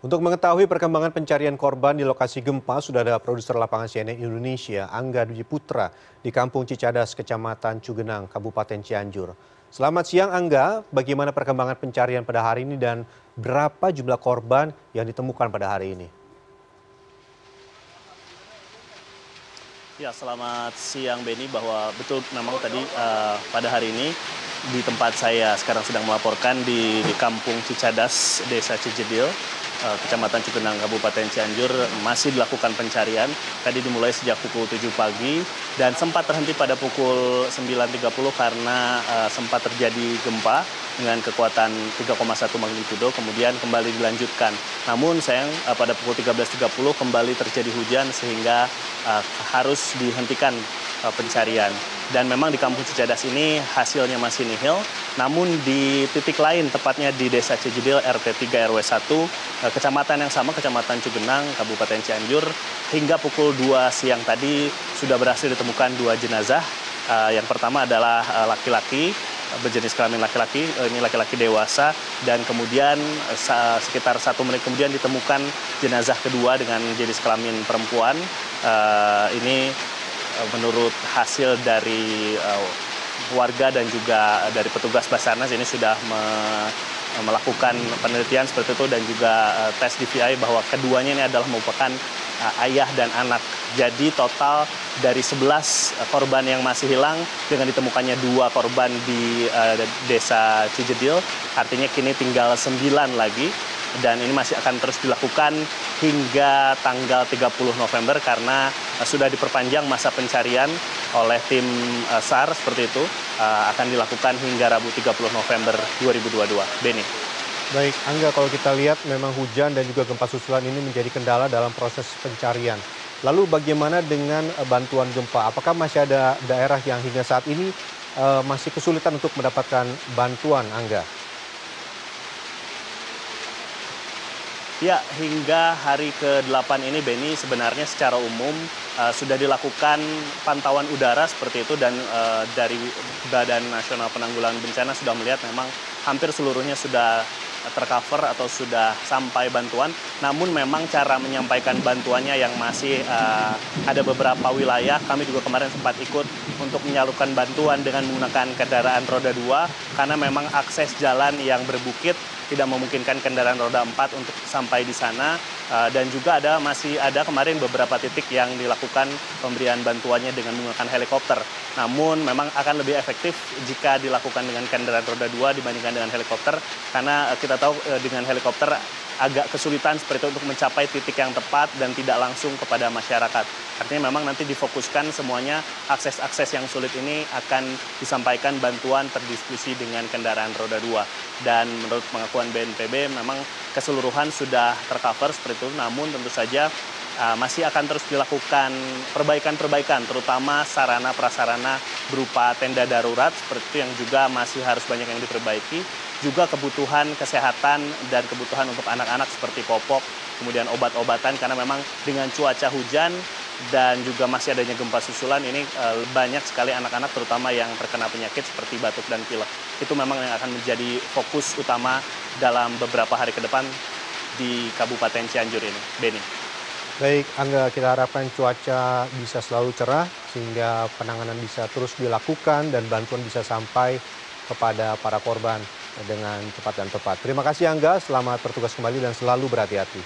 Untuk mengetahui perkembangan pencarian korban di lokasi gempa, sudah ada produser lapangan CNN Indonesia, Angga Dwi Putra, di Kampung Cicadas, Kecamatan Cugenang, Kabupaten Cianjur. Selamat siang Angga, bagaimana perkembangan pencarian pada hari ini dan berapa jumlah korban yang ditemukan pada hari ini? Ya, selamat siang Beni bahwa betul memang tadi uh, pada hari ini di tempat saya sekarang sedang melaporkan di, di Kampung Cicadas, Desa Cijedil, Kecamatan Cugenang Kabupaten Cianjur masih dilakukan pencarian. Tadi dimulai sejak pukul 7 pagi dan sempat terhenti pada pukul 9.30 karena uh, sempat terjadi gempa dengan kekuatan 3,1 magnitudo kemudian kembali dilanjutkan. Namun sayang uh, pada pukul 13.30 kembali terjadi hujan sehingga harus dihentikan pencarian. Dan memang di Kampung Cicadas ini hasilnya masih nihil, namun di titik lain, tepatnya di Desa Cijedil RT 3 RW 1, kecamatan yang sama, Kecamatan Cugenang, Kabupaten Cianjur, hingga pukul 2 siang tadi sudah berhasil ditemukan dua jenazah. Yang pertama adalah laki-laki berjenis kelamin laki-laki, ini laki-laki dewasa, dan kemudian sekitar satu menit kemudian ditemukan jenazah kedua dengan jenis kelamin perempuan. Ini Eh, menurut hasil dari uh, warga dan juga dari petugas Basarnas ini sudah me melakukan penelitian seperti itu dan juga tes DVI bahwa keduanya ini adalah merupakan ayah dan anak. Jadi total dari 11 korban yang masih hilang dengan ditemukannya dua korban di desa Cijedil, artinya kini tinggal 9 lagi dan ini masih akan terus dilakukan hingga tanggal 30 November karena sudah diperpanjang masa pencarian oleh tim uh, SAR seperti itu uh, akan dilakukan hingga Rabu 30 November 2022. Beni. Baik, Angga kalau kita lihat memang hujan dan juga gempa susulan ini menjadi kendala dalam proses pencarian. Lalu bagaimana dengan bantuan gempa? Apakah masih ada daerah yang hingga saat ini masih kesulitan untuk mendapatkan bantuan, Angga? Ya, hingga hari ke-8 ini Beni sebenarnya secara umum uh, sudah dilakukan pantauan udara seperti itu dan uh, dari Badan Nasional Penanggulangan Bencana sudah melihat memang hampir seluruhnya sudah tercover atau sudah sampai bantuan. Namun memang cara menyampaikan bantuannya yang masih uh, ada beberapa wilayah. Kami juga kemarin sempat ikut untuk menyalurkan bantuan dengan menggunakan kendaraan roda dua karena memang akses jalan yang berbukit tidak memungkinkan kendaraan roda empat untuk sampai di sana uh, dan juga ada masih ada kemarin beberapa titik yang dilakukan pemberian bantuannya dengan menggunakan helikopter. Namun memang akan lebih efektif jika dilakukan dengan kendaraan roda dua dibandingkan dengan helikopter karena uh, kita tahu uh, dengan helikopter agak kesulitan seperti itu untuk mencapai titik yang tepat dan tidak langsung kepada masyarakat. Artinya memang nanti difokuskan semuanya akses-akses yang sulit ini akan disampaikan bantuan terdiskusi dengan kendaraan roda dua. Dan menurut pengakuan BNPB memang keseluruhan sudah tercover seperti itu, namun tentu saja uh, masih akan terus dilakukan perbaikan-perbaikan, terutama sarana prasarana berupa tenda darurat seperti itu yang juga masih harus banyak yang diperbaiki juga kebutuhan kesehatan dan kebutuhan untuk anak-anak seperti popok, kemudian obat-obatan karena memang dengan cuaca hujan dan juga masih adanya gempa susulan ini eh, banyak sekali anak-anak terutama yang terkena penyakit seperti batuk dan pilek. Itu memang yang akan menjadi fokus utama dalam beberapa hari ke depan di Kabupaten Cianjur ini. Beni. Baik, Angga kita harapkan cuaca bisa selalu cerah sehingga penanganan bisa terus dilakukan dan bantuan bisa sampai kepada para korban dengan cepat dan tepat. Terima kasih Angga, selamat bertugas kembali dan selalu berhati-hati.